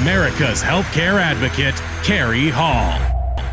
America's healthcare advocate, Kerry Hall.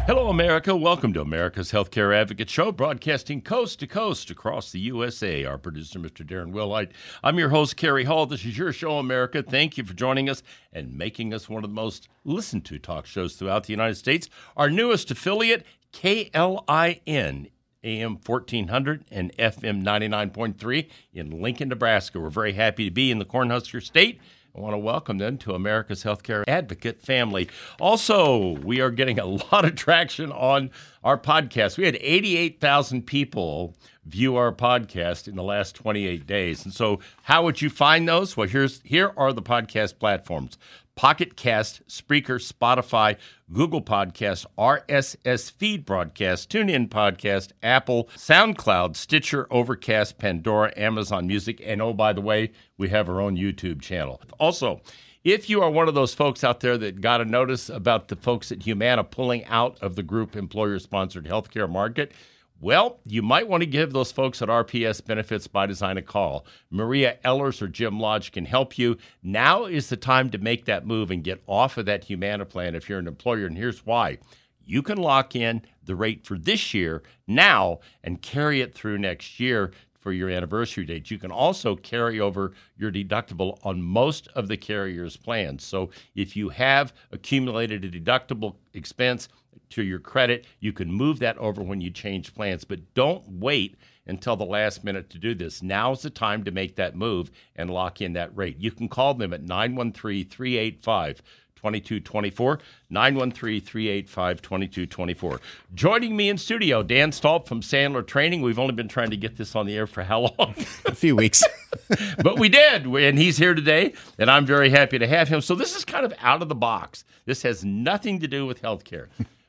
Hello, America. Welcome to America's Healthcare Advocate Show, broadcasting coast to coast across the USA. Our producer, Mr. Darren Wilhite. I'm your host, Kerry Hall. This is your show, America. Thank you for joining us and making us one of the most listened to talk shows throughout the United States. Our newest affiliate, KLIN. AM 1400 and FM 99.3 in Lincoln, Nebraska. We're very happy to be in the Cornhusker State I want to welcome them to America's Healthcare Advocate family. Also, we are getting a lot of traction on our podcast. We had 88,000 people view our podcast in the last 28 days. And so, how would you find those? Well, here's here are the podcast platforms. Pocket Cast, Spreaker, Spotify, Google Podcast, RSS Feed Broadcast, TuneIn Podcast, Apple, SoundCloud, Stitcher, Overcast, Pandora, Amazon Music, and oh, by the way, we have our own YouTube channel. Also, if you are one of those folks out there that got a notice about the folks at Humana pulling out of the group employer sponsored healthcare market, well, you might want to give those folks at RPS Benefits by Design a call. Maria Ellers or Jim Lodge can help you. Now is the time to make that move and get off of that Humana plan if you're an employer. And here's why you can lock in the rate for this year now and carry it through next year for your anniversary date. You can also carry over your deductible on most of the carrier's plans. So if you have accumulated a deductible expense, to your credit. You can move that over when you change plans, but don't wait until the last minute to do this. Now's the time to make that move and lock in that rate. You can call them at 913 385 2224, 913 385 2224. Joining me in studio, Dan Stalp from Sandler Training. We've only been trying to get this on the air for how long? A few weeks. but we did, and he's here today, and I'm very happy to have him. So this is kind of out of the box. This has nothing to do with healthcare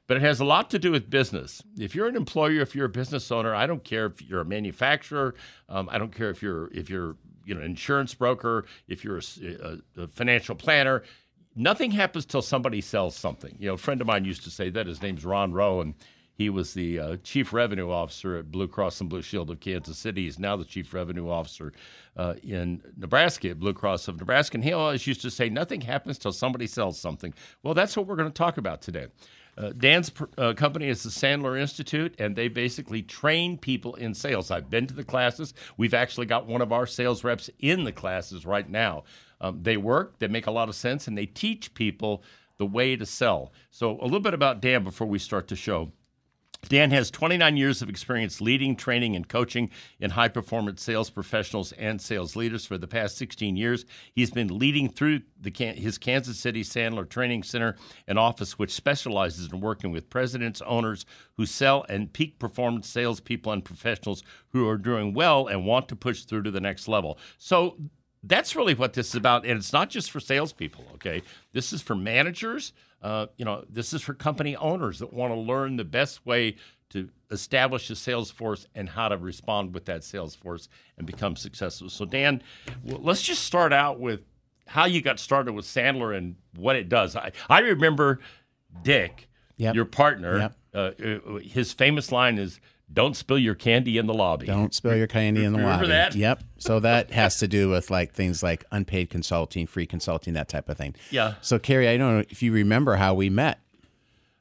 but it has a lot to do with business. If you're an employer, if you're a business owner, I don't care if you're a manufacturer, um, I don't care if you're if you're you know an insurance broker, if you're a, a, a financial planner. Nothing happens till somebody sells something. You know, a friend of mine used to say that. His name's Ron Rowe, and he was the uh, chief revenue officer at Blue Cross and Blue Shield of Kansas City. He's now the chief revenue officer uh, in Nebraska at Blue Cross of Nebraska. And he always used to say, Nothing happens till somebody sells something. Well, that's what we're going to talk about today. Uh, Dan's uh, company is the Sandler Institute, and they basically train people in sales. I've been to the classes. We've actually got one of our sales reps in the classes right now. Um, they work, they make a lot of sense, and they teach people the way to sell. So, a little bit about Dan before we start the show. Dan has 29 years of experience leading, training, and coaching in high performance sales professionals and sales leaders. For the past 16 years, he's been leading through the, his Kansas City Sandler Training Center, an office which specializes in working with presidents, owners who sell, and peak performance salespeople and professionals who are doing well and want to push through to the next level. So, that's really what this is about. And it's not just for salespeople, okay? This is for managers. Uh, you know, this is for company owners that want to learn the best way to establish a sales force and how to respond with that sales force and become successful. So, Dan, well, let's just start out with how you got started with Sandler and what it does. I, I remember Dick, yep. your partner, yep. uh, uh his famous line is, don't spill your candy in the lobby. Don't spill your candy in the Remember lobby. That? Yep. So that has to do with like things like unpaid consulting, free consulting, that type of thing. Yeah. So Kerry, I don't know if you remember how we met.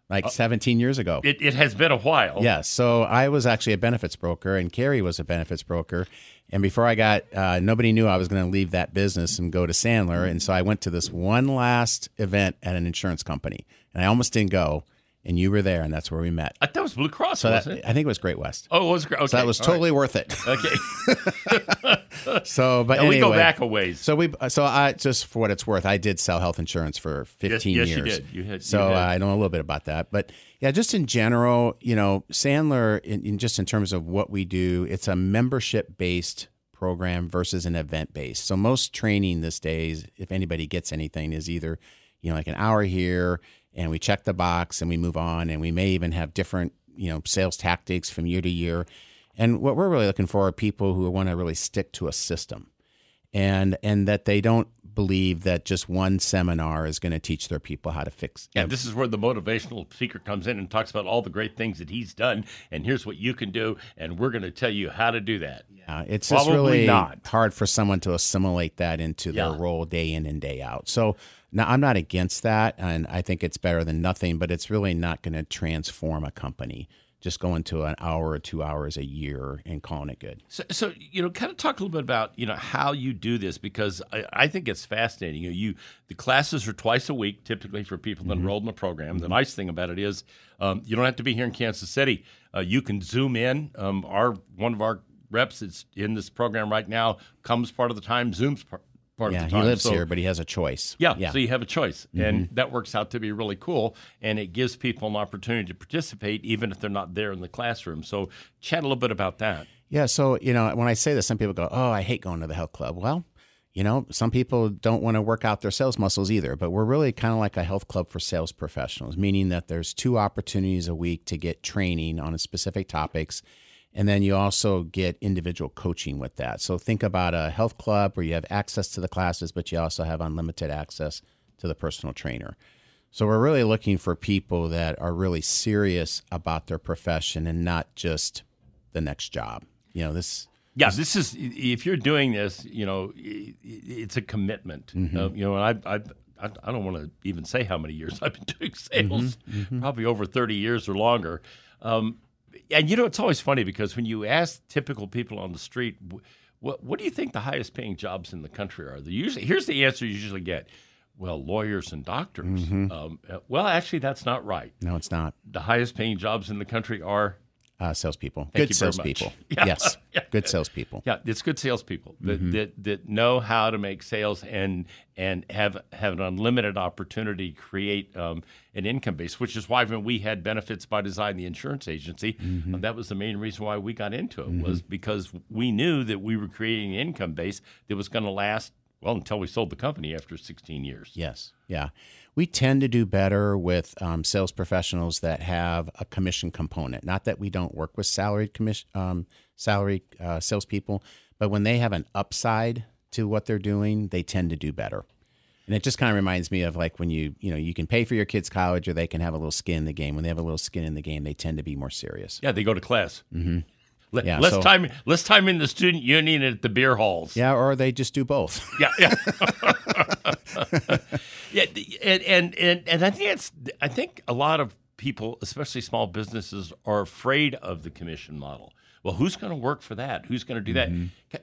Like uh, 17 years ago. It, it has been a while. Yes. So I was actually a benefits broker, and Kerry was a benefits broker. And before I got, uh, nobody knew I was going to leave that business and go to Sandler. And so I went to this one last event at an insurance company, and I almost didn't go and you were there, and that's where we met. Uh, I thought it was Blue Cross. So that, I think it was Great West. Oh, it was great. Okay. So that was totally right. worth it. Okay. so, but yeah, anyway, we go back a ways. So we, so I just for what it's worth, I did sell health insurance for 15 yes, yes, years. you did. You had, so you had. I know a little bit about that, but yeah, just in general, you know, Sandler, in, in just in terms of what we do, it's a membership based program versus an event based. So most training these days, if anybody gets anything, is either you know like an hour here and we check the box and we move on and we may even have different you know sales tactics from year to year. And what we're really looking for are people who want to really stick to a system and and that they don't believe that just one seminar is going to teach their people how to fix. Yeah, this is where the motivational speaker comes in and talks about all the great things that he's done, and here's what you can do, and we're going to tell you how to do that. Yeah, it's just really not. hard for someone to assimilate that into their Yeah. role day in and day out. So now I'm not against that, and I think it's better than nothing, but it's really not going to transform a company. Just going to an hour or two hours a year and calling it good. So, so you know, kind of talk a little bit about you know how you do this because I, I think it's fascinating. You, know, you the classes are twice a week typically for people that enrolled in the program. The nice thing about it is um, you don't have to be here in Kansas City. Uh, you can zoom in. Um, our one of our reps that's in this program right now. Comes part of the time. Zooms part, part Yeah, of he the time. lives So- here, but he has a choice. Yeah, yeah. so you have a choice, and mm-hmm. that works out to be really cool, and it gives people an opportunity to participate even if they're not there in the classroom. So, chat a little bit about that. Yeah, so you know, when I say this, some people go, "Oh, I hate going to the health club." Well, you know, some people don't want to work out their sales muscles either, but we're really kind of like a health club for sales professionals, meaning that there's two opportunities a week to get training on specific topics, and then you also get individual coaching with that. So think about a health club where you have access to the classes, but you also have unlimited access to the personal trainer. So we're really looking for people that are really serious about their profession and not just the next job. You know, this Yeah, this is if you're doing this, you know, it's a commitment. Uh, you know, and I, I, I I don't want to even say how many years I've been doing sales, probably over 30 years or longer. Um, and you know, it's always funny because when you ask typical people on the street, what what do you think the highest paying jobs in the country are? They usually here's the answer you usually get. Well, lawyers and doctors. Um, uh, well, actually, that's not right. no, it's not. The highest paying jobs in the country are Uh, salespeople, Thank good you very much. salespeople. Yeah. Yes, Yeah. good salespeople. Yeah, it's good salespeople that, Mm-hmm. that that know how to make sales and and have have an unlimited opportunity to create um, an income base, which is why when we had benefits by design, the insurance agency, Mm-hmm. uh, that was the main reason why we got into it was because we knew that we were creating an income base that was going to last well until we sold the company after 16 years. Yes, yeah. We tend to do better with um, sales professionals that have a commission component. Not that we don't work with salaried commission, um, salary uh, salespeople, but when they have an upside to what they're doing, they tend to do better. And it just kind of reminds me of like when you you know you can pay for your kids' college or they can have a little skin in the game. When they have a little skin in the game, they tend to be more serious. Yeah, they go to class. Mm-hmm. Yeah, less so- time, less time in the student union and at the beer halls. Yeah, or they just do both. Yeah, yeah. yeah, and, and and and I think it's I think a lot of people, especially small businesses, are afraid of the commission model. Well, who's going to work for that? Who's going to do that?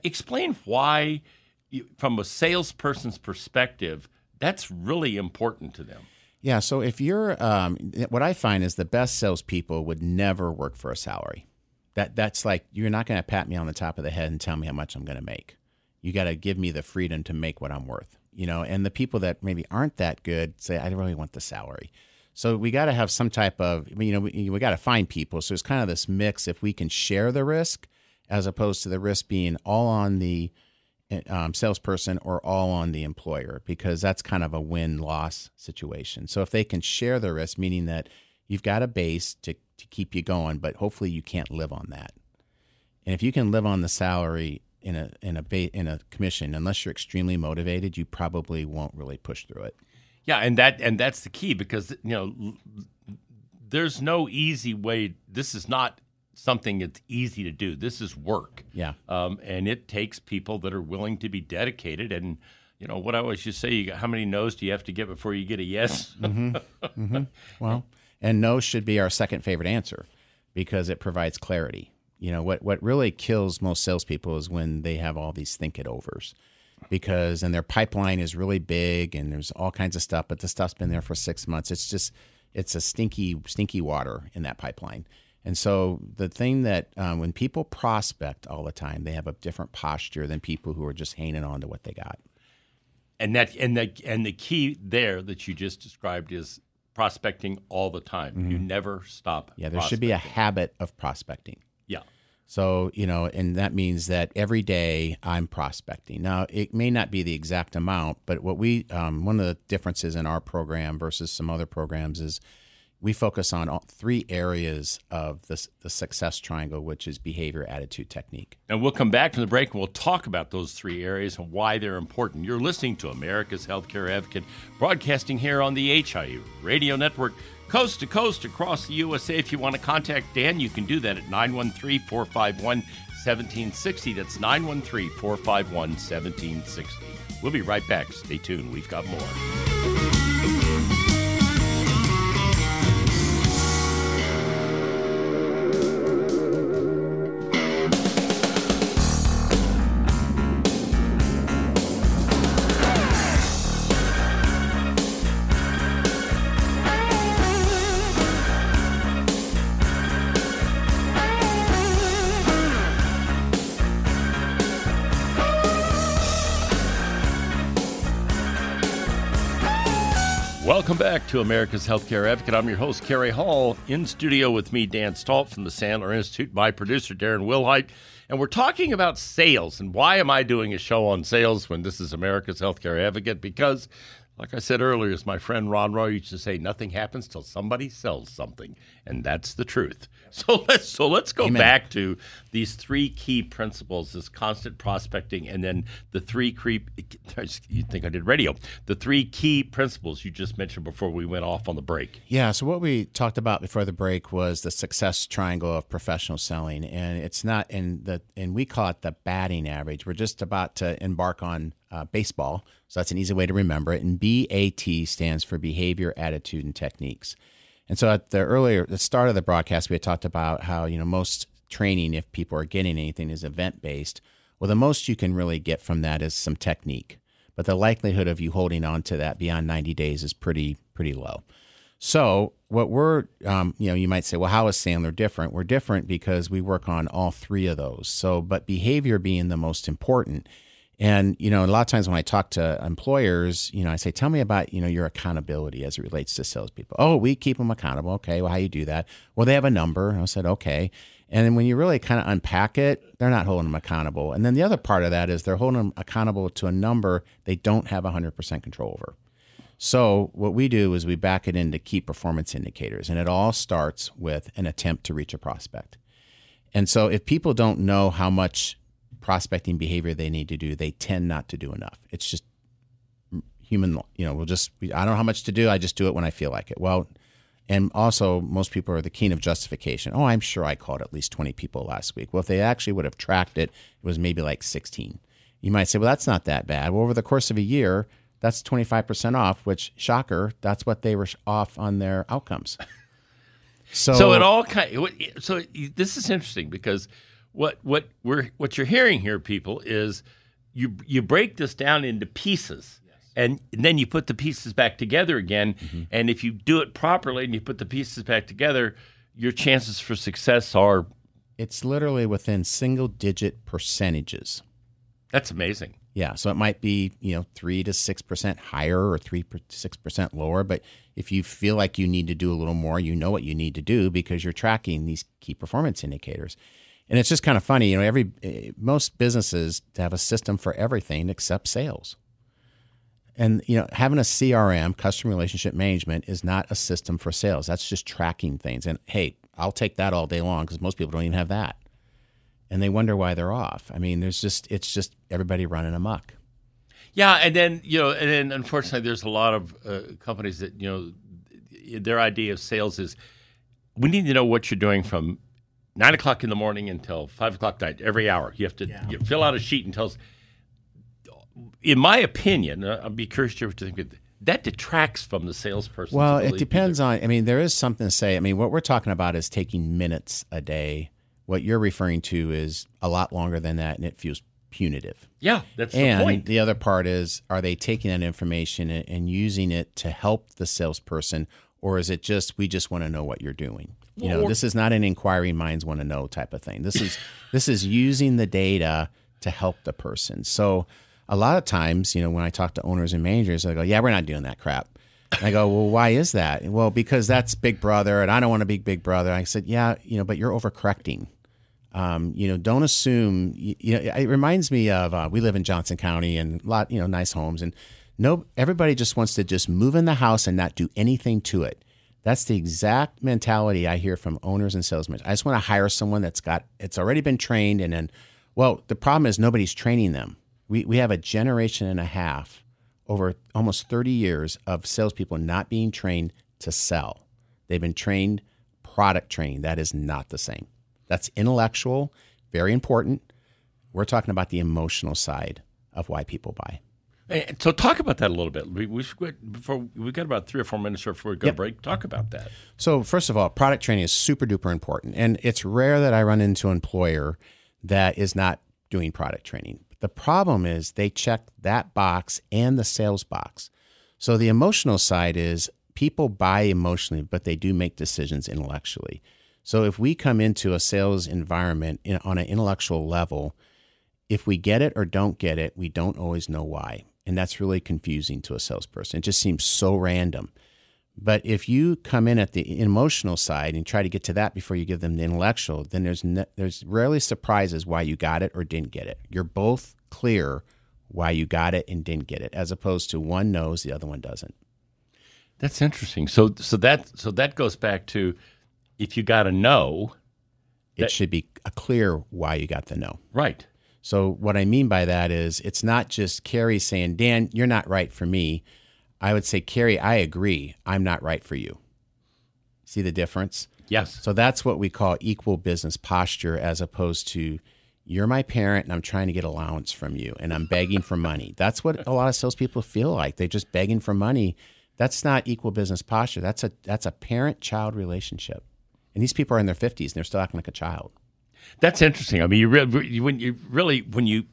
Explain why, you, from a salesperson's perspective, that's really important to them. Yeah. So if you're, um, what I find is the best salespeople would never work for a salary. That that's like you're not going to pat me on the top of the head and tell me how much I'm going to make. You got to give me the freedom to make what I'm worth. You know, and the people that maybe aren't that good say, I really want the salary. So we got to have some type of, you know, we, we got to find people. So it's kind of this mix. If we can share the risk, as opposed to the risk being all on the um, salesperson or all on the employer because that's kind of a win loss situation. So if they can share the risk, meaning that you've got a base to, to keep you going, but hopefully you can't live on that. And if you can live on the salary in a in a ba- in a commission, unless you're extremely motivated, you probably won't really push through it. Yeah, and that and that's the key because you know there's no easy way. This is not something that's easy to do. This is work. Yeah. um, and it takes people that are willing to be dedicated. And you know what I always to say: you got, how many no's do you have to get before you get a yes? Well, and no should be our second favorite answer because it provides clarity. You know, what, what really kills most salespeople is when they have all these think it overs because, and their pipeline is really big and there's all kinds of stuff, but the stuff's been there for six months. It's just, it's a stinky, stinky water in that pipeline. And so the thing that um, when people prospect all the time, they have a different posture than people who are just hanging on to what they got. and that and the and the key there that you just described is prospecting all the time. You never stop. Yeah, there should be a habit of prospecting. So, you know, and that means that every day I'm prospecting. Now, it may not be the exact amount, but what we, um, one of the differences in our program versus some other programs is we focus on three areas of this, the success triangle, which is behavior, attitude, technique. And we'll come back from the break and we'll talk about those three areas and why they're important. You're listening to America's Healthcare Advocate, broadcasting here on the HIU Radio Network, coast to coast across the USA. If you want to contact Dan, you can do that at 913 451 1760. That's 913 451 1760. We'll be right back. Stay tuned. We've got more. Welcome back to America's Healthcare Advocate. I'm your host, Kerry Hall. In studio with me, Dan Stalp from the Sandler Institute, my producer, Darren Wilhite. And we're talking about sales. And why am I doing a show on sales when this is America's Healthcare Advocate? Because like I said earlier, as my friend Ron Roy used to say, nothing happens till somebody sells something, and that's the truth. So let's so let's go Amen. back to these three key principles: this constant prospecting, and then the three creep. You think I did radio? The three key principles you just mentioned before we went off on the break. Yeah. So what we talked about before the break was the success triangle of professional selling, and it's not in the and we call it the batting average. We're just about to embark on uh, baseball. So that's an easy way to remember it. And BAT stands for behavior, attitude, and techniques. And so at the earlier, the start of the broadcast, we had talked about how, you know, most training, if people are getting anything, is event based. Well, the most you can really get from that is some technique. But the likelihood of you holding on to that beyond 90 days is pretty, pretty low. So, what we're, um, you know, you might say, well, how is Sandler different? We're different because we work on all three of those. So, but behavior being the most important. And you know, a lot of times when I talk to employers, you know, I say, "Tell me about you know your accountability as it relates to salespeople." Oh, we keep them accountable. Okay, well, how you do that? Well, they have a number. And I said, okay. And then when you really kind of unpack it, they're not holding them accountable. And then the other part of that is they're holding them accountable to a number they don't have 100% control over. So what we do is we back it into key performance indicators, and it all starts with an attempt to reach a prospect. And so if people don't know how much prospecting behavior they need to do, they tend not to do enough. It's just human, you know, we'll just, I don't know how much to do. I just do it when I feel like it. Well, and also, most people are the keen of justification. Oh, I'm sure I called at least 20 people last week. Well, if they actually would have tracked it, it was maybe like 16. You might say, well, that's not that bad. Well, over the course of a year, that's 25% off, which, shocker, that's what they were off on their outcomes. So, so it all kind so this is interesting because what what we're what you're hearing here, people, is you you break this down into pieces. And, and then you put the pieces back together again. Mm-hmm. And if you do it properly and you put the pieces back together, your chances for success are. It's literally within single digit percentages. That's amazing. Yeah. So it might be, you know, three to 6% higher or three to 6% lower. But if you feel like you need to do a little more, you know what you need to do because you're tracking these key performance indicators. And it's just kind of funny, you know, every eh, most businesses have a system for everything except sales. And you know, having a CRM, customer relationship management, is not a system for sales. That's just tracking things. And hey, I'll take that all day long because most people don't even have that. And they wonder why they're off. I mean, there's just it's just everybody running amok. Yeah, and then you know, and then unfortunately, there's a lot of uh, companies that you know, their idea of sales is we need to know what you're doing from nine o'clock in the morning until five o'clock night every hour. You have to yeah. you fill out a sheet and tell us. In my opinion, uh, I'd be curious to think that detracts from the salesperson. Well, it depends either. on. I mean, there is something to say. I mean, what we're talking about is taking minutes a day. What you're referring to is a lot longer than that, and it feels punitive. Yeah, that's and the point. the other part is, are they taking that information and, and using it to help the salesperson, or is it just we just want to know what you're doing? You know, this is not an inquiring minds want to know type of thing. This is this is using the data to help the person. So a lot of times, you know, when I talk to owners and managers, I go, "Yeah, we're not doing that crap." And I go, "Well, why is that?" Well, because that's Big Brother, and I don't want to be Big Brother. I said, "Yeah, you know, but you're overcorrecting. Um, you know, don't assume. You, you, know, it reminds me of uh, we live in Johnson County and a lot, you know, nice homes, and no, everybody just wants to just move in the house and not do anything to it. That's the exact mentality I hear from owners and salesmen. I just want to hire someone that's got it's already been trained and then well, the problem is nobody's training them. We we have a generation and a half over almost 30 years of salespeople not being trained to sell. They've been trained product training. That is not the same. That's intellectual, very important. We're talking about the emotional side of why people buy. Eh, so talk about that a little bit. We, we before we got about three or four minutes before we go yep. break. Talk about that. So first of all, product training is super duper important, and it's rare that I run into an employer that is not doing product training. The problem is they check that box and the sales box. So the emotional side is people buy emotionally, but they do make decisions intellectually. So if we come into a sales environment in, on an intellectual level, if we get it or don't get it, we don't always know why. And that's really confusing to a salesperson. It just seems so random. But if you come in at the emotional side and try to get to that before you give them the intellectual, then there's there's rarely surprises why you got it or didn't get it. You're both clear why you got it and didn't get it, as opposed to one knows, the other one doesn't. That's interesting. So so that so that goes back to if you got a no, it should be a clear why you got the no. Right. So what I mean by that is it's not just Kerry saying, "Dan, you're not right for me." I would say, "Kerry, I agree. I'm not right for you." See the difference? Yes. So that's what we call equal business posture as opposed to you're my parent and I'm trying to get allowance from you and I'm begging for money. That's what a lot of salespeople feel like. They're just begging for money. That's not equal business posture. That's a that's a parent child relationship. And these people are in their 50s and they're still acting like a child. That's interesting. I mean, you really, when you really, when you,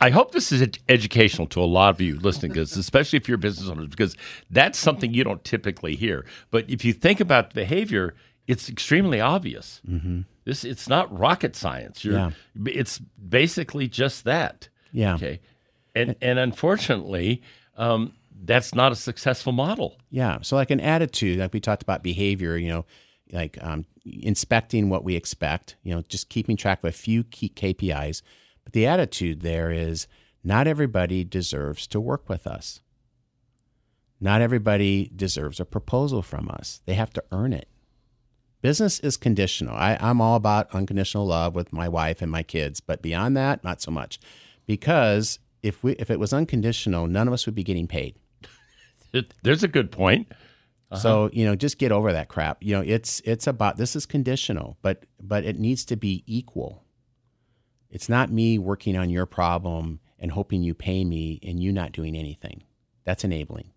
I hope this is educational to a lot of you listening because especially if you're business owners, because that's something you don't typically hear. But if you think about behavior, it's extremely obvious. Mm-hmm. This it's not rocket science. You're, yeah. It's basically just that. Yeah. Okay. And and unfortunately, um, that's not a successful model. Yeah. So like an attitude, like we talked about behavior, you know, like um, inspecting what we expect, you know, just keeping track of a few key KPIs. But the attitude there is not everybody deserves to work with us. Not everybody deserves a proposal from us. They have to earn it. Business is conditional. I, I'm all about unconditional love with my wife and my kids, but beyond that, not so much. Because if we if it was unconditional, none of us would be getting paid. There's a good point. Uh-huh. So you know, just get over that crap. You know, it's it's about this is conditional, but but it needs to be equal. It's not me working on your problem and hoping you pay me and you not doing anything. That's enabling.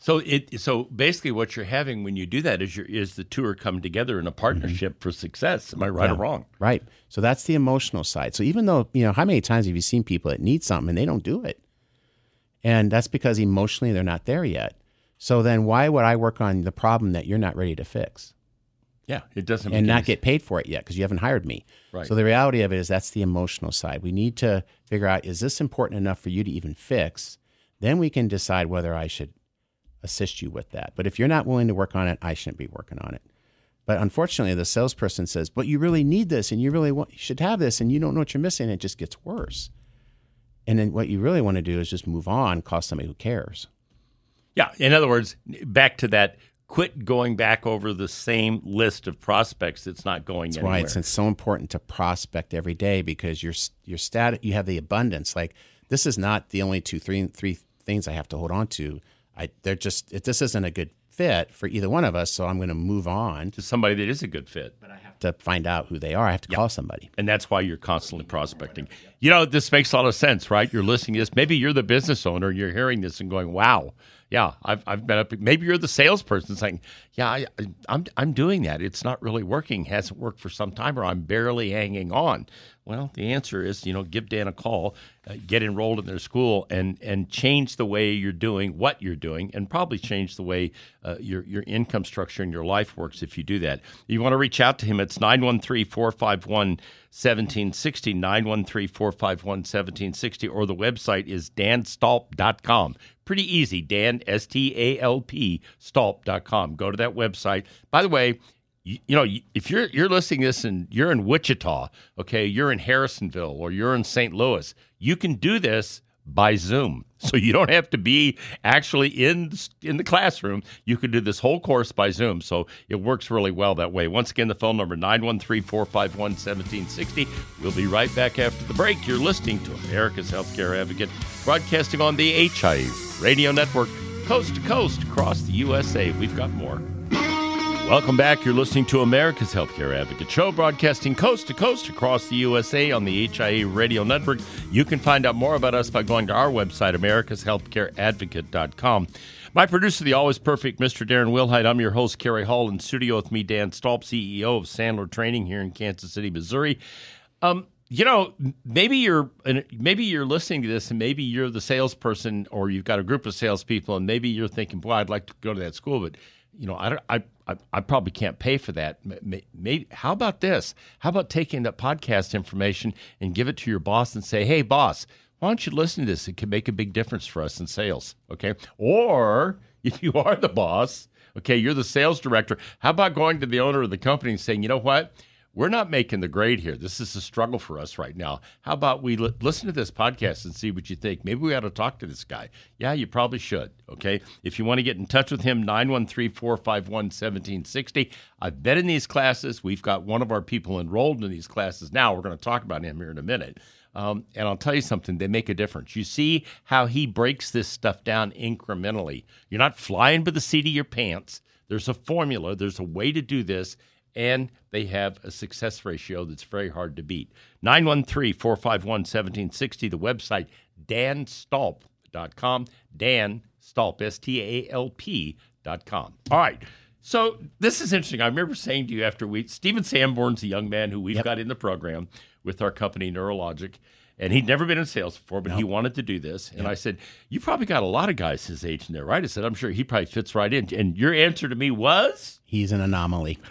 So it so basically what you're having when you do that is your is the two are coming together in a partnership mm-hmm. for success. Am I right yeah, or wrong? Right. So that's the emotional side. So even though you know how many times have you seen people that need something and they don't do it, and that's because emotionally they're not there yet. So then why would I work on the problem that you're not ready to fix? Yeah, it doesn't. Matter. And not get paid for it yet because you haven't hired me. Right. So the reality of it is that's the emotional side. We need to figure out is this important enough for you to even fix? Then we can decide whether I should assist you with that. But if you're not willing to work on it, I shouldn't be working on it. But unfortunately, the salesperson says, "But you really need this, and you really want, you should have this, and you don't know what you're missing." It just gets worse. And then what you really want to do is just move on, call somebody who cares. Yeah. In other words, back to that quit going back over the same list of prospects that's not going that's anywhere. why it's, it's so important to prospect every day because your your stat you have the abundance. Like this is not the only two three three things I have to hold on to. I they're just it, this isn't a good fit for either one of us so I'm going to move on. To somebody that is a good fit. But I have to find out who they are I have to yep. call somebody. And that's why you're constantly prospecting. You know this makes a lot of sense right? You're listening to this. Maybe you're the business owner you're hearing this and going wow yeah, I've, I've been up. Maybe you're the salesperson saying, "Yeah, I, am I'm, I'm doing that. It's not really working. Hasn't worked for some time, or I'm barely hanging on." Well, the answer is, you know, give Dan a call, uh, get enrolled in their school, and and change the way you're doing what you're doing, and probably change the way uh, your your income structure and your life works if you do that. You want to reach out to him? It's 913-451 1760 913 451 1760 or the website is danstalp.com pretty easy dan s-t-a-l-p stalp.com go to that website by the way you, you, know if you're you're listening this and you're in wichita okay you're in harrisonville or you're in st louis you can do this by zoom So you don't have to be actually in in the classroom. You can do this whole course by Zoom. So it works really well that way. Once again, the phone number 913-451-1760. We'll be right back after the break. You're listening to America's Healthcare Advocate, broadcasting on the HIA Radio Network, coast to coast across the USA. We've got more. Welcome back. You're listening to America's Healthcare Advocate Show, broadcasting coast to coast across the USA on the HIA Radio Network. You can find out more about us by going to our website, americashealthcareadvocate.com. My producer, the always perfect Mr. Darren Wilhite. I'm your host, Kerry Hall, in studio with me, Dan Stalp, CEO of Sandler Training here in Kansas City, Missouri. Um, you know, maybe you're maybe you're listening to this, and maybe you're the salesperson, or you've got a group of salespeople, and maybe you're thinking, "Boy, I'd like to go to that school," but you know, I, I, I, I probably can't pay for that. Maybe, how about this? How about taking that podcast information and give it to your boss and say, hey, boss, why don't you listen to this? It can make a big difference for us in sales. Okay. Or if you are the boss, okay, you're the sales director, how about going to the owner of the company and saying, you know what? We're not making the grade here. This is a struggle for us right now. How about we listen to this podcast and see what you think? Maybe we ought to talk to this guy. Yeah, you probably should. Okay. If you want to get in touch with him, 913 451 1760. I've been in these classes. We've got one of our people enrolled in these classes now. We're going to talk about him here in a minute. Um, and I'll tell you something, they make a difference. You see how he breaks this stuff down incrementally. You're not flying by the seat of your pants. There's a formula, there's a way to do this and they have a success ratio that's very hard to beat. 913 451 1760, the website danstalp.com. Dan Stalp, S T A L P.com. All right. So this is interesting. I remember saying to you after we, Stephen Sanborn's a young man who we've yep. got in the program with our company, Neurologic. And he'd never been in sales before, but he wanted to do this. And yep. I said, You probably got a lot of guys his age in there, right? I said, I'm sure he probably fits right in. And your answer to me was? He's an anomaly.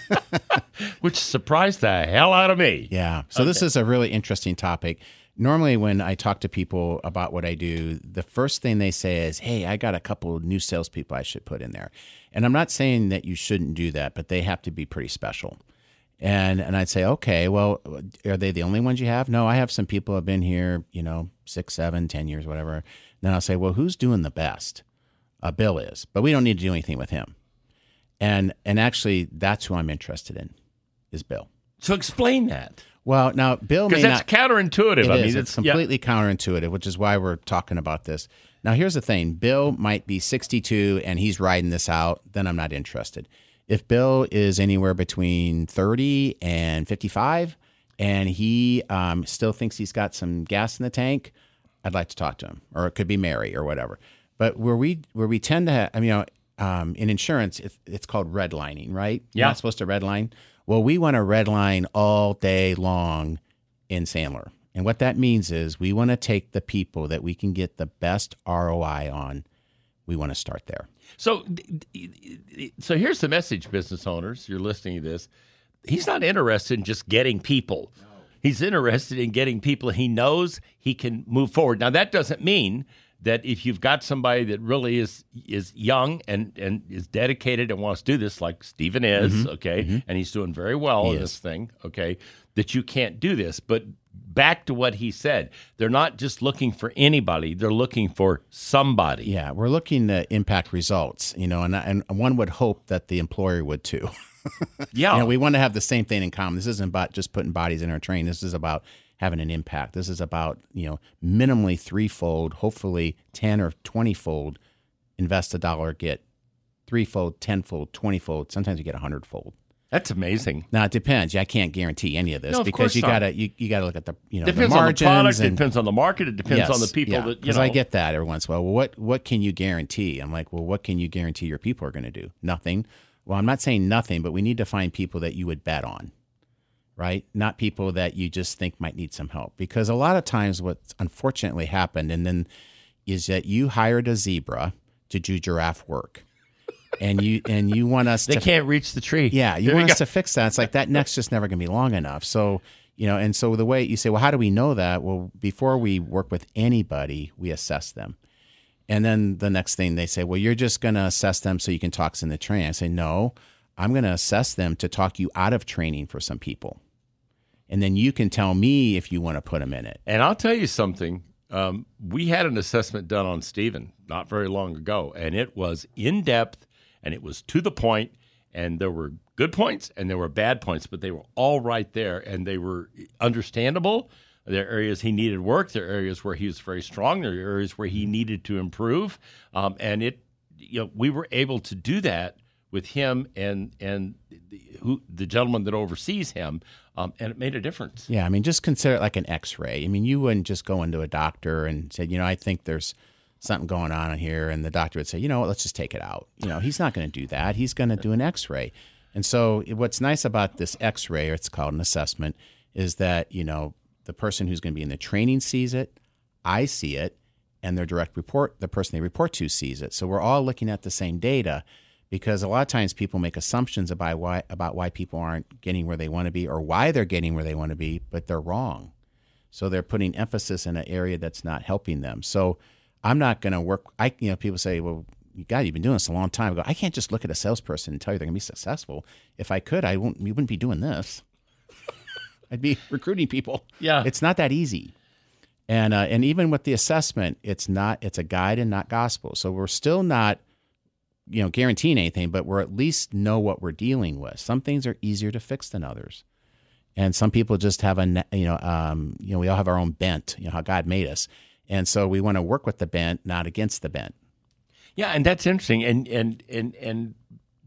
which surprised the hell out of me. Yeah. So okay. this is a really interesting topic. Normally, when I talk to people about what I do, the first thing they say is, "Hey, I got a couple new salespeople I should put in there." And I'm not saying that you shouldn't do that, but they have to be pretty special. And and I'd say, okay, well, are they the only ones you have? No, I have some people who have been here, you know, six, seven, ten years, whatever. Then I'll say, well, who's doing the best? Uh, Bill is, but we don't need to do anything with him and and actually that's who I'm interested in is Bill. So explain that. Well, now Bill because that's not, counterintuitive. It I mean, it's, it's completely yeah. counterintuitive, which is why we're talking about this. Now, here's the thing: Bill might be 62 and he's riding this out. Then I'm not interested. If Bill is anywhere between 30 and 55, and he um, still thinks he's got some gas in the tank, I'd like to talk to him. Or it could be Mary or whatever. But where we where we tend to, have, I mean, you know, um, in insurance, it's, it's called redlining, right? Yeah. You're not supposed to redline. Well, we want to redline all day long in Sandler. And what that means is we want to take the people that we can get the best ROI on. We want to start there. So, so here's the message, business owners. You're listening to this. He's not interested in just getting people. He's interested in getting people he knows he can move forward. Now, that doesn't mean that if you've got somebody that really is is young and and is dedicated and wants to do this, like Stephen is, mm-hmm. okay, mm-hmm. and he's doing very well he in is. this thing, okay, that you can't do this. But back to what he said, they're not just looking for anybody; they're looking for somebody. Yeah, we're looking to impact results, you know, and and one would hope that the employer would too. yeah, you know, we want to have the same thing in common. This isn't about just putting bodies in our train. This is about having an impact. This is about, you know, minimally threefold, hopefully 10 or 20 fold invest a dollar, get threefold, tenfold, 20 fold. Sometimes you get a hundredfold. That's amazing. Now it depends. I can't guarantee any of this no, of because you gotta you, you gotta look at the you know depends the margins on the product. And, it depends on the market. It depends yes, on the people yeah, that because I get that every once in a while. Well, what what can you guarantee? I'm like, well, what can you guarantee your people are going to do? Nothing. Well, I'm not saying nothing, but we need to find people that you would bet on right? Not people that you just think might need some help. Because a lot of times, what's unfortunately happened, and then is that you hired a zebra to do giraffe work. And you and you want us they to can't reach the tree. Yeah, you want us go. to fix that. It's like that neck's just never gonna be long enough. So you know, and so the way you say, well, how do we know that? Well, before we work with anybody, we assess them. And then the next thing they say, well, you're just going to assess them so you can talk in the training. I say, no, I'm going to assess them to talk you out of training for some people. And then you can tell me if you want to put them in it. And I'll tell you something. Um, we had an assessment done on Stephen not very long ago, and it was in depth and it was to the point, and there were good points and there were bad points, but they were all right there and they were understandable. There are areas he needed work. There are areas where he was very strong. There are areas where he needed to improve. Um, and it, you know, we were able to do that with him and and the, who, the gentleman that oversees him, um, and it made a difference. Yeah, I mean, just consider it like an X-ray. I mean, you wouldn't just go into a doctor and say, you know, I think there's something going on here, and the doctor would say, you know what, let's just take it out. You know, he's not going to do that. He's going to do an X-ray. And so, what's nice about this X-ray, or it's called an assessment, is that you know the person who's going to be in the training sees it, I see it, and their direct report, the person they report to sees it. So we're all looking at the same data because a lot of times people make assumptions about why about why people aren't getting where they want to be or why they're getting where they want to be, but they're wrong. So they're putting emphasis in an area that's not helping them. So I'm not going to work. I you know people say, well, God, you've been doing this a long time. I go, I can't just look at a salesperson and tell you they're going to be successful. If I could, I wouldn't. We wouldn't be doing this. I'd be recruiting people. Yeah, it's not that easy. And uh, and even with the assessment, it's not. It's a guide and not gospel. So we're still not you know guaranteeing anything, but we're at least know what we're dealing with. Some things are easier to fix than others, and some people just have a you know um, you know we all have our own bent. You know how God made us, and so we want to work with the bent, not against the bent. Yeah, and that's interesting, and and and and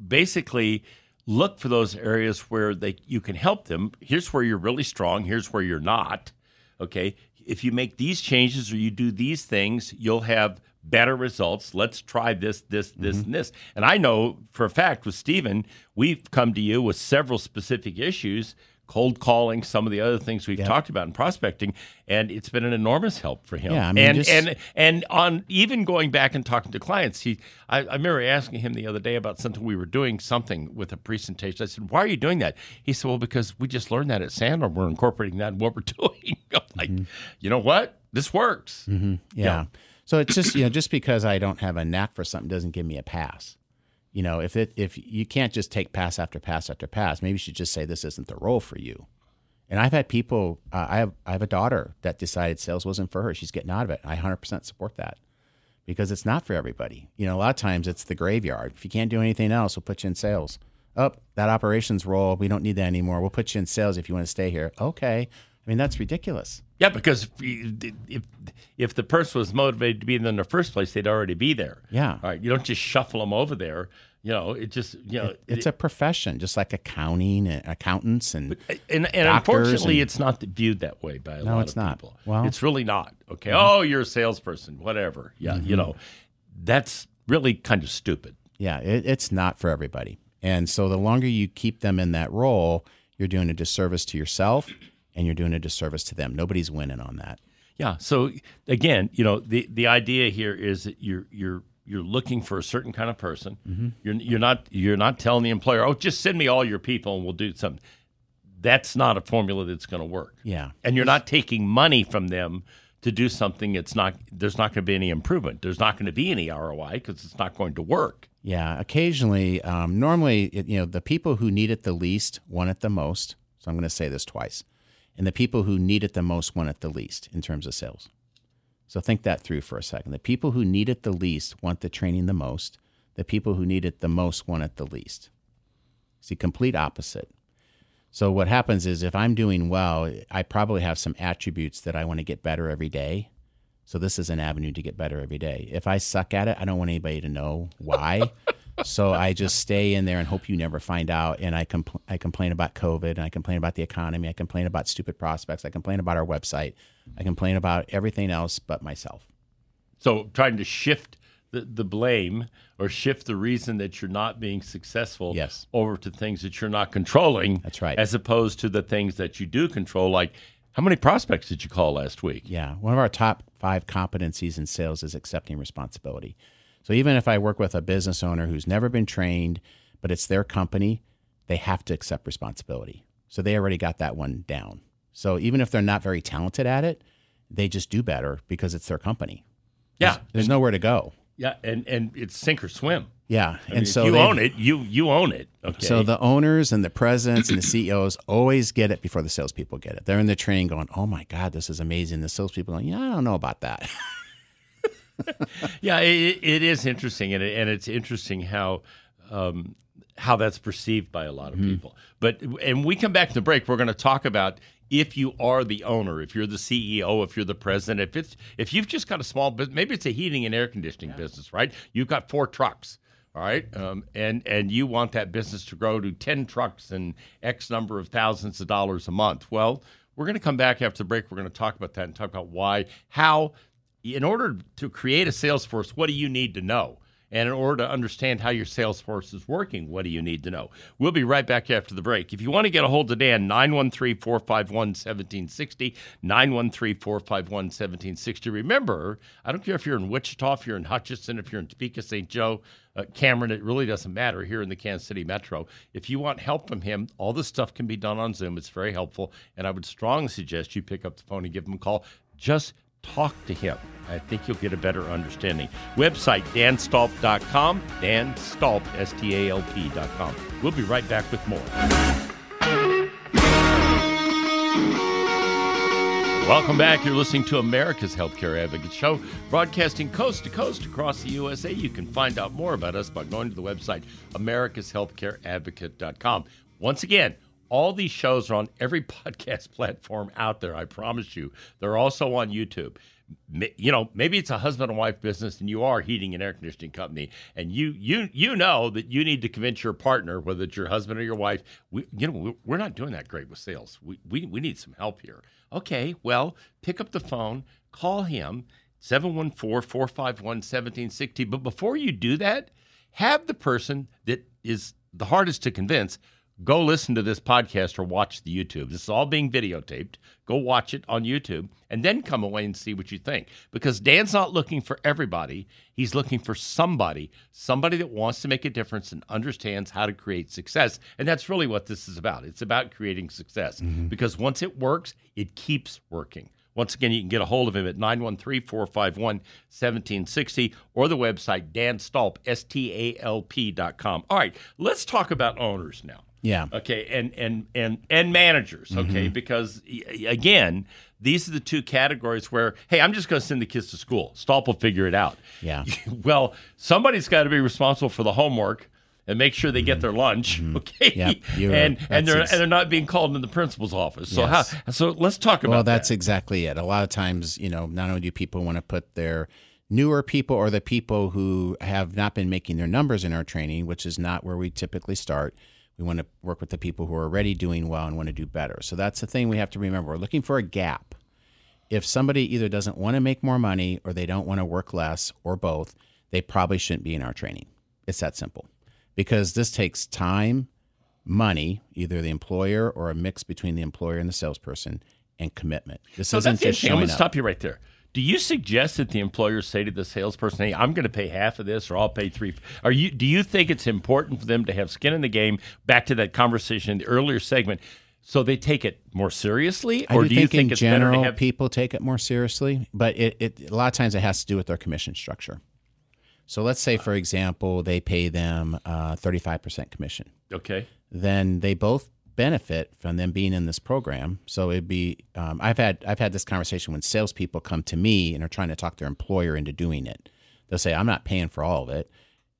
basically look for those areas where they you can help them. Here's where you're really strong. Here's where you're not. Okay, if you make these changes or you do these things, you'll have better results. Let's try this, this, this, mm-hmm. and this. And I know for a fact with Stephen, we've come to you with several specific issues, cold calling, some of the other things we've talked about in prospecting, and it's been an enormous help for him. Yeah, I mean, and just... and and on even going back and talking to clients, he I, I remember asking him the other day about something we were doing something with a presentation. I said, "Why are you doing that?" He said, "Well, because we just learned that at Sandler. We're incorporating that in what we're doing." I'm like, mm-hmm. you know what? This works. Mm-hmm. Yeah. yeah. So it's just you know just because I don't have a knack for something doesn't give me a pass. You know, if it if you can't just take pass after pass after pass, maybe you should just say this isn't the role for you. And I've had people. Uh, I have I have a daughter that decided sales wasn't for her. She's getting out of it. I 100% support that because it's not for everybody. You know, a lot of times it's the graveyard. If you can't do anything else, we'll put you in sales. Oh, that operations role, we don't need that anymore. We'll put you in sales if you want to stay here. Okay. I mean, that's ridiculous. Yeah, because if if the person was motivated to be there in the first place, they'd already be there. Yeah. All right. You don't just shuffle them over there. You know, it just you know, it, it's it, a profession, just like accounting and accountants and but, and, and unfortunately, and, it's not viewed that way by a no, lot it's of not. people. Well, it's really not. Okay. Mm-hmm. Oh, you're a salesperson, whatever. Yeah. Mm-hmm. You know, that's really kind of stupid. Yeah, it, it's not for everybody. And so the longer you keep them in that role, you're doing a disservice to yourself and you're doing a disservice to them. Nobody's winning on that. Yeah. So again, you know, the the idea here is that you're you're you're looking for a certain kind of person. Mm-hmm. You're you're not you're not telling the employer, "Oh, just send me all your people and we'll do something." That's not a formula that's going to work. Yeah. And you're not taking money from them to do something it's not there's not going to be any improvement there's not going to be any roi because it's not going to work yeah occasionally um, normally it, you know the people who need it the least want it the most so i'm going to say this twice and the people who need it the most want it the least in terms of sales. So think that through for a second. The people who need it the least want the training the most. The people who need it the most want it the least. It's See, complete opposite. So what happens is if I'm doing well, I probably have some attributes that I want to get better every day. So this is an avenue to get better every day. If I suck at it, I don't want anybody to know why. so I just stay in there and hope you never find out. And I compl- I complain about COVID, and I complain about the economy, I complain about stupid prospects, I complain about our website, I complain about everything else but myself. So trying to shift the, the blame or shift the reason that you're not being successful yes. over to things that you're not controlling. That's right. As opposed to the things that you do control, like how many prospects did you call last week? Yeah, one of our top five competencies in sales is accepting responsibility. So even if I work with a business owner who's never been trained, but it's their company, they have to accept responsibility. So they already got that one down. So even if they're not very talented at it, they just do better because it's their company. Yeah. There's, there's nowhere to go. Yeah, and and it's sink or swim. Yeah, I and mean, so if you own it, you you own it. Okay. So the owners and the presidents and the CEOs always get it before the salespeople get it. They're in the training going, "Oh my God, this is amazing." The salespeople going, "Yeah, I don't know about that." Yeah, it, it is interesting, and, it, and it's interesting how um, how that's perceived by a lot of people. But and we come back to the break, we're going to talk about if you are the owner, if you're the CEO, if you're the president, if it's if you've just got a small business, maybe it's a heating and air conditioning business, right? You've got four trucks. All right, um, and and you want that business to grow to ten trucks and X number of thousands of dollars a month. Well, we're going to come back after the break. We're going to talk about that and talk about why, how, in order to create a sales force, what do you need to know? And in order to understand how your sales force is working, what do you need to know? We'll be right back after the break. If you want to get a hold of Dan, 913 451 1760, 913 451 1760. Remember, I don't care if you're in Wichita, if you're in Hutchinson, if you're in Topeka, St. Joe, uh, Cameron, it really doesn't matter here in the Kansas City metro. If you want help from him, all this stuff can be done on Zoom. It's very helpful. And I would strongly suggest you pick up the phone and give him a call. Just talk to him. I think you'll get a better understanding. Website danstalp.com, danstalp, S-T-A-L-P.com. We'll be right back with more. Welcome back. You're listening to America's Healthcare Advocate Show, broadcasting coast to coast across the USA. You can find out more about us by going to the website americashealthcareadvocate.com. Once again, all these shows are on every podcast platform out there. I promise you. They're also on YouTube. You know, maybe it's a husband and wife business, and you are heating and air conditioning company, and you you you know that you need to convince your partner, whether it's your husband or your wife. We, you know, we- we're not doing that great with sales. We we, we need some help here. Okay, well, pick up the phone, call him 714-451-1760. But before you do that, have the person that is the hardest to convince go listen to this podcast or watch the YouTube. This is all being videotaped. Go watch it on YouTube and then come away and see what you think. Because Dan's not looking for everybody, he's looking for somebody, somebody that wants to make a difference and understands how to create success. And that's really what this is about. It's about creating success mm-hmm. because once it works, it keeps working. Once again, you can get a hold of him at 913 451 1760 or the website danstalp, S T A L P.com. All right, let's talk about owners now. Yeah. Okay, and and and and managers. Okay, mm-hmm. because again, these are the two categories where, hey, I'm just going to send the kids to school. Stalp will figure it out. Yeah. well, somebody's got to be responsible for the homework and make sure they get mm-hmm. their lunch. Mm-hmm. Okay. Yep, and right. and they're ex- and they're not being called in the principal's office. So Yes. how? So let's talk about Well, that's that. exactly it. A lot of times, you know, not only do people want to put their newer people or the people who have not been making their numbers in our training, which is not where we typically start. We want to work with the people who are already doing well and want to do better. So that's the thing we have to remember. We're looking for a gap. If somebody either doesn't want to make more money or they don't want to work less or both, they probably shouldn't be in our training. It's that simple. Because this takes time, money, either the employer or a mix between the employer and the salesperson, and commitment. This So isn't that's just interesting. I'm going to stop you right there. Do you suggest that the employers say to the salesperson, "Hey, I'm going to pay half of this, or I'll pay three? Are you? Do you think it's important for them to have skin in the game? Back to that conversation in the earlier segment, so they take it more seriously, I or do, do, you think, think in it's general better to have? people take it more seriously, but it, it a lot of times it has to do with their commission structure. So let's say, for example, they pay them uh, 35% commission. okay, then they both benefit from them being in this program. So it'd be um, I've had I've had this conversation when salespeople come to me and are trying to talk their employer into doing it. They'll say I'm not paying for all of it,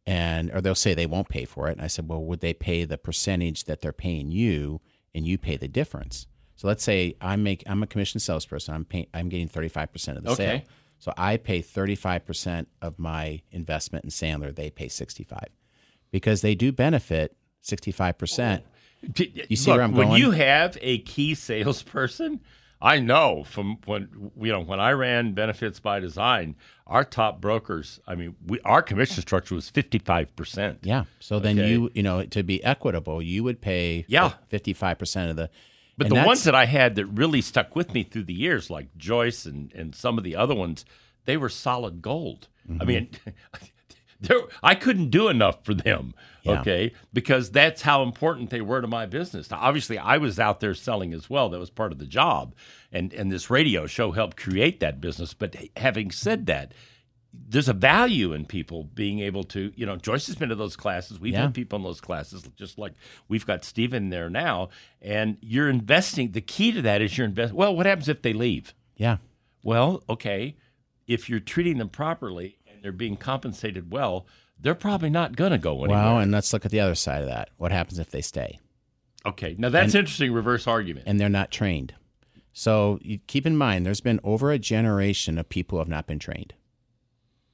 and or they'll say they won't pay for it. And I said, well, would they pay the percentage that they're paying you, and you pay the difference? So let's say I make I'm a commission salesperson. I'm paying I'm getting 35 percent of the sale. Okay. So I pay 35 percent of my investment in Sandler. They pay 65 because they do benefit 65 percent. You see where I'm going? when you have a key salesperson, I know from when you know when I ran benefits by design, our top brokers. I mean, we our commission structure was fifty five percent. Yeah. So then Okay. you, you know, to be equitable, you would pay Yeah. 55% of the. But the ones that I had that really stuck with me through the years, like Joyce and, and some of the other ones, they were solid gold. Mm-hmm. I mean, there, I couldn't do enough for them, Yeah. okay, because that's how important they were to my business. Now, obviously, I was out there selling as well. That was part of the job, and and this radio show helped create that business. But having said that, there's a value in people being able to, you know, Joyce has been to those classes. We've Yeah. had people in those classes, just like we've got Steven there now. And you're investing. The key to that is you're investing. Well, what happens if they leave? Yeah. Well, okay, if you're treating them properly they're being compensated well, they're probably not going to go anywhere. Well, and let's look at the other side of that. What happens if they stay okay, now that's interesting reverse argument. and they're not trained? So you keep in mind, there's been over a generation of people who have not been trained.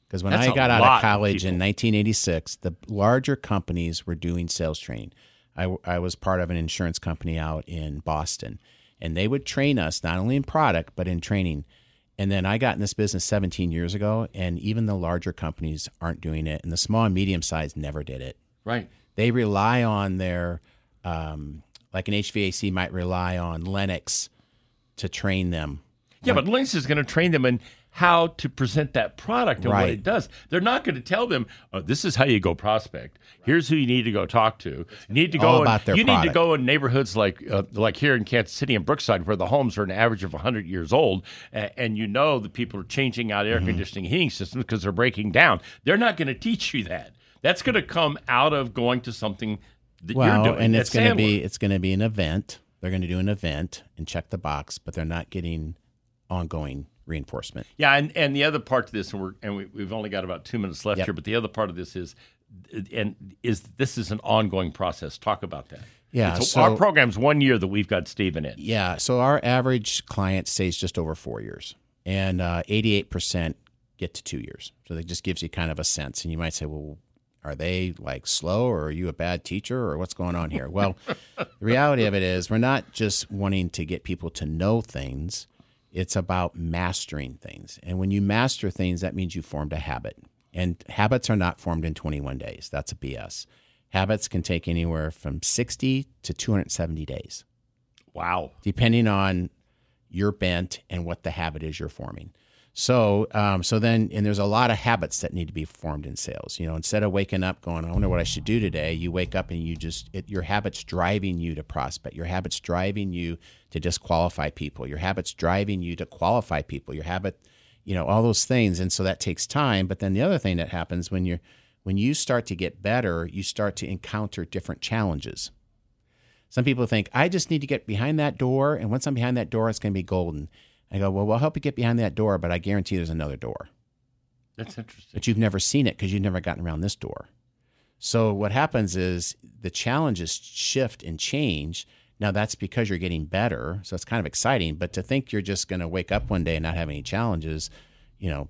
Because when That's I got out of of college in 1986, the larger companies were doing sales training. I, I was part of an insurance company out in Boston, and they would train us not only in product, but in training. And then I got in this business 17 years ago, and even the larger companies aren't doing it, and the small and medium size never did it. right. They rely on their, um, like an HVAC might rely on Lennox to train them. Yeah, but Lennox is going to train them in how to present that product and what it does. They're not going to tell them, oh, "This is how you go prospect. Here's who you need to go talk to. You need to go. in- about their you need to go in neighborhoods like uh, like here in Kansas City and Brookside, where the homes are an average of 100 years old, and, and you know the people are changing out air Mm-hmm. conditioning, heating systems because they're breaking down. They're not going to teach you that. That's going to come out of going to something that Well, you're doing. and it's going to be it's going to be an event. They're going to do an event and check the box, but they're not getting ongoing reinforcement. Yeah, and, and the other part to this, and we're and we, we've only got about two minutes left Yep. here, but the other part of this is, and is this is an ongoing process. Talk about that. Yeah, so- our program's one year that we've got Stephen in. Yeah, so our average client stays just over four years, and uh, eighty-eight percent get to two years. So that just gives you kind of a sense. And you might say, well, are they like slow, or are you a bad teacher, or what's going on here? Well, the reality of it is, we're not just wanting to get people to know things. It's about mastering things. And when you master things, that means you formed a habit. And habits are not formed in 21 days. That's a BS. Habits can take anywhere from 60 to 270 days Wow. depending on your bent and what the habit is you're forming. So, um, so then, and there's a lot of habits that need to be formed in sales. You know, instead of waking up going, "I wonder what I should do today," you wake up and you just it, your habits driving you to prospect. Your habits driving you to disqualify people. Your habits driving you to qualify people. Your habit, you know, all those things. And so that takes time. But then the other thing that happens when you're when you start to get better, you start to encounter different challenges. Some people think, I just need to get behind that door, and once I'm behind that door, it's going to be golden. I go, well, we'll help you get behind that door, but I guarantee there's another door. That's interesting. But you've never seen it because you've never gotten around this door. So what happens is the challenges shift and change. Now that's because you're getting better, so it's kind of exciting. But to think you're just going to wake up one day and not have any challenges, you know,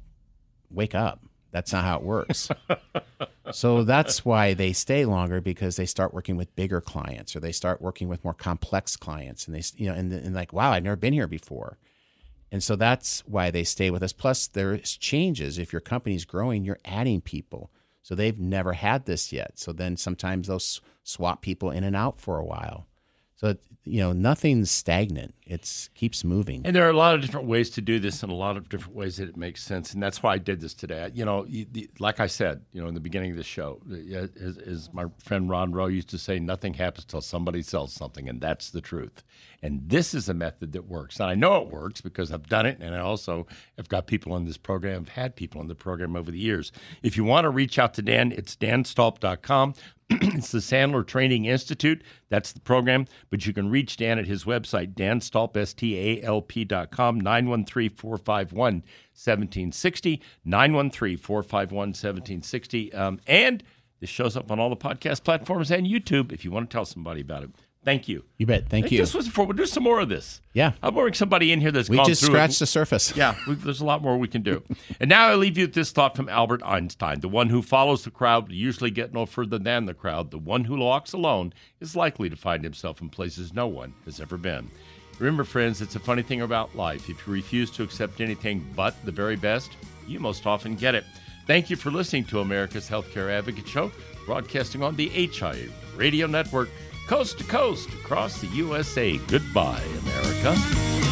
wake up. That's not how it works. so that's why they stay longer because they start working with bigger clients or they start working with more complex clients, and they, you know, and, and like, wow, I've never been here before. And so that's why they stay with us. Plus, there's changes. If your company's growing, you're adding people. So they've never had this yet. So then sometimes they'll swap people in and out for a while. So you know, nothing's stagnant. It's keeps moving. And there are a lot of different ways to do this, and a lot of different ways that it makes sense, and that's why I did this today. You know, like I said, you know, in the beginning of the show, as, as my friend Ron Rowe used to say, nothing happens till somebody sells something, and that's the truth. And this is a method that works, and I know it works because I've done it, and I also have got people in this program, have had people in the program over the years. If you want to reach out to Dan, it's danstalp.com. it's the Sandler Training Institute. That's the program. But you can reach Dan at his website, danstalp, S-T-A-L-P.com, 913-451-1760, 913-451-1760. Um, and this shows up on all the podcast platforms and YouTube if you want to tell somebody about it. Thank you. You bet. Thank you. This was for, we'll do some more of this. Yeah. I'll bring somebody in here that's We gone just through it. scratched the surface. Yeah, there's a lot more we can do. and now I leave you with this thought from Albert Einstein. The one who follows the crowd will usually get no further than the crowd. The one who walks alone is likely to find himself in places no one has ever been. Remember, friends, it's a funny thing about life. If you refuse to accept anything but the very best, you most often get it. Thank you for listening to America's Healthcare Advocate Show, broadcasting on the HIA Radio Network, coast to coast across the USA. Goodbye, America.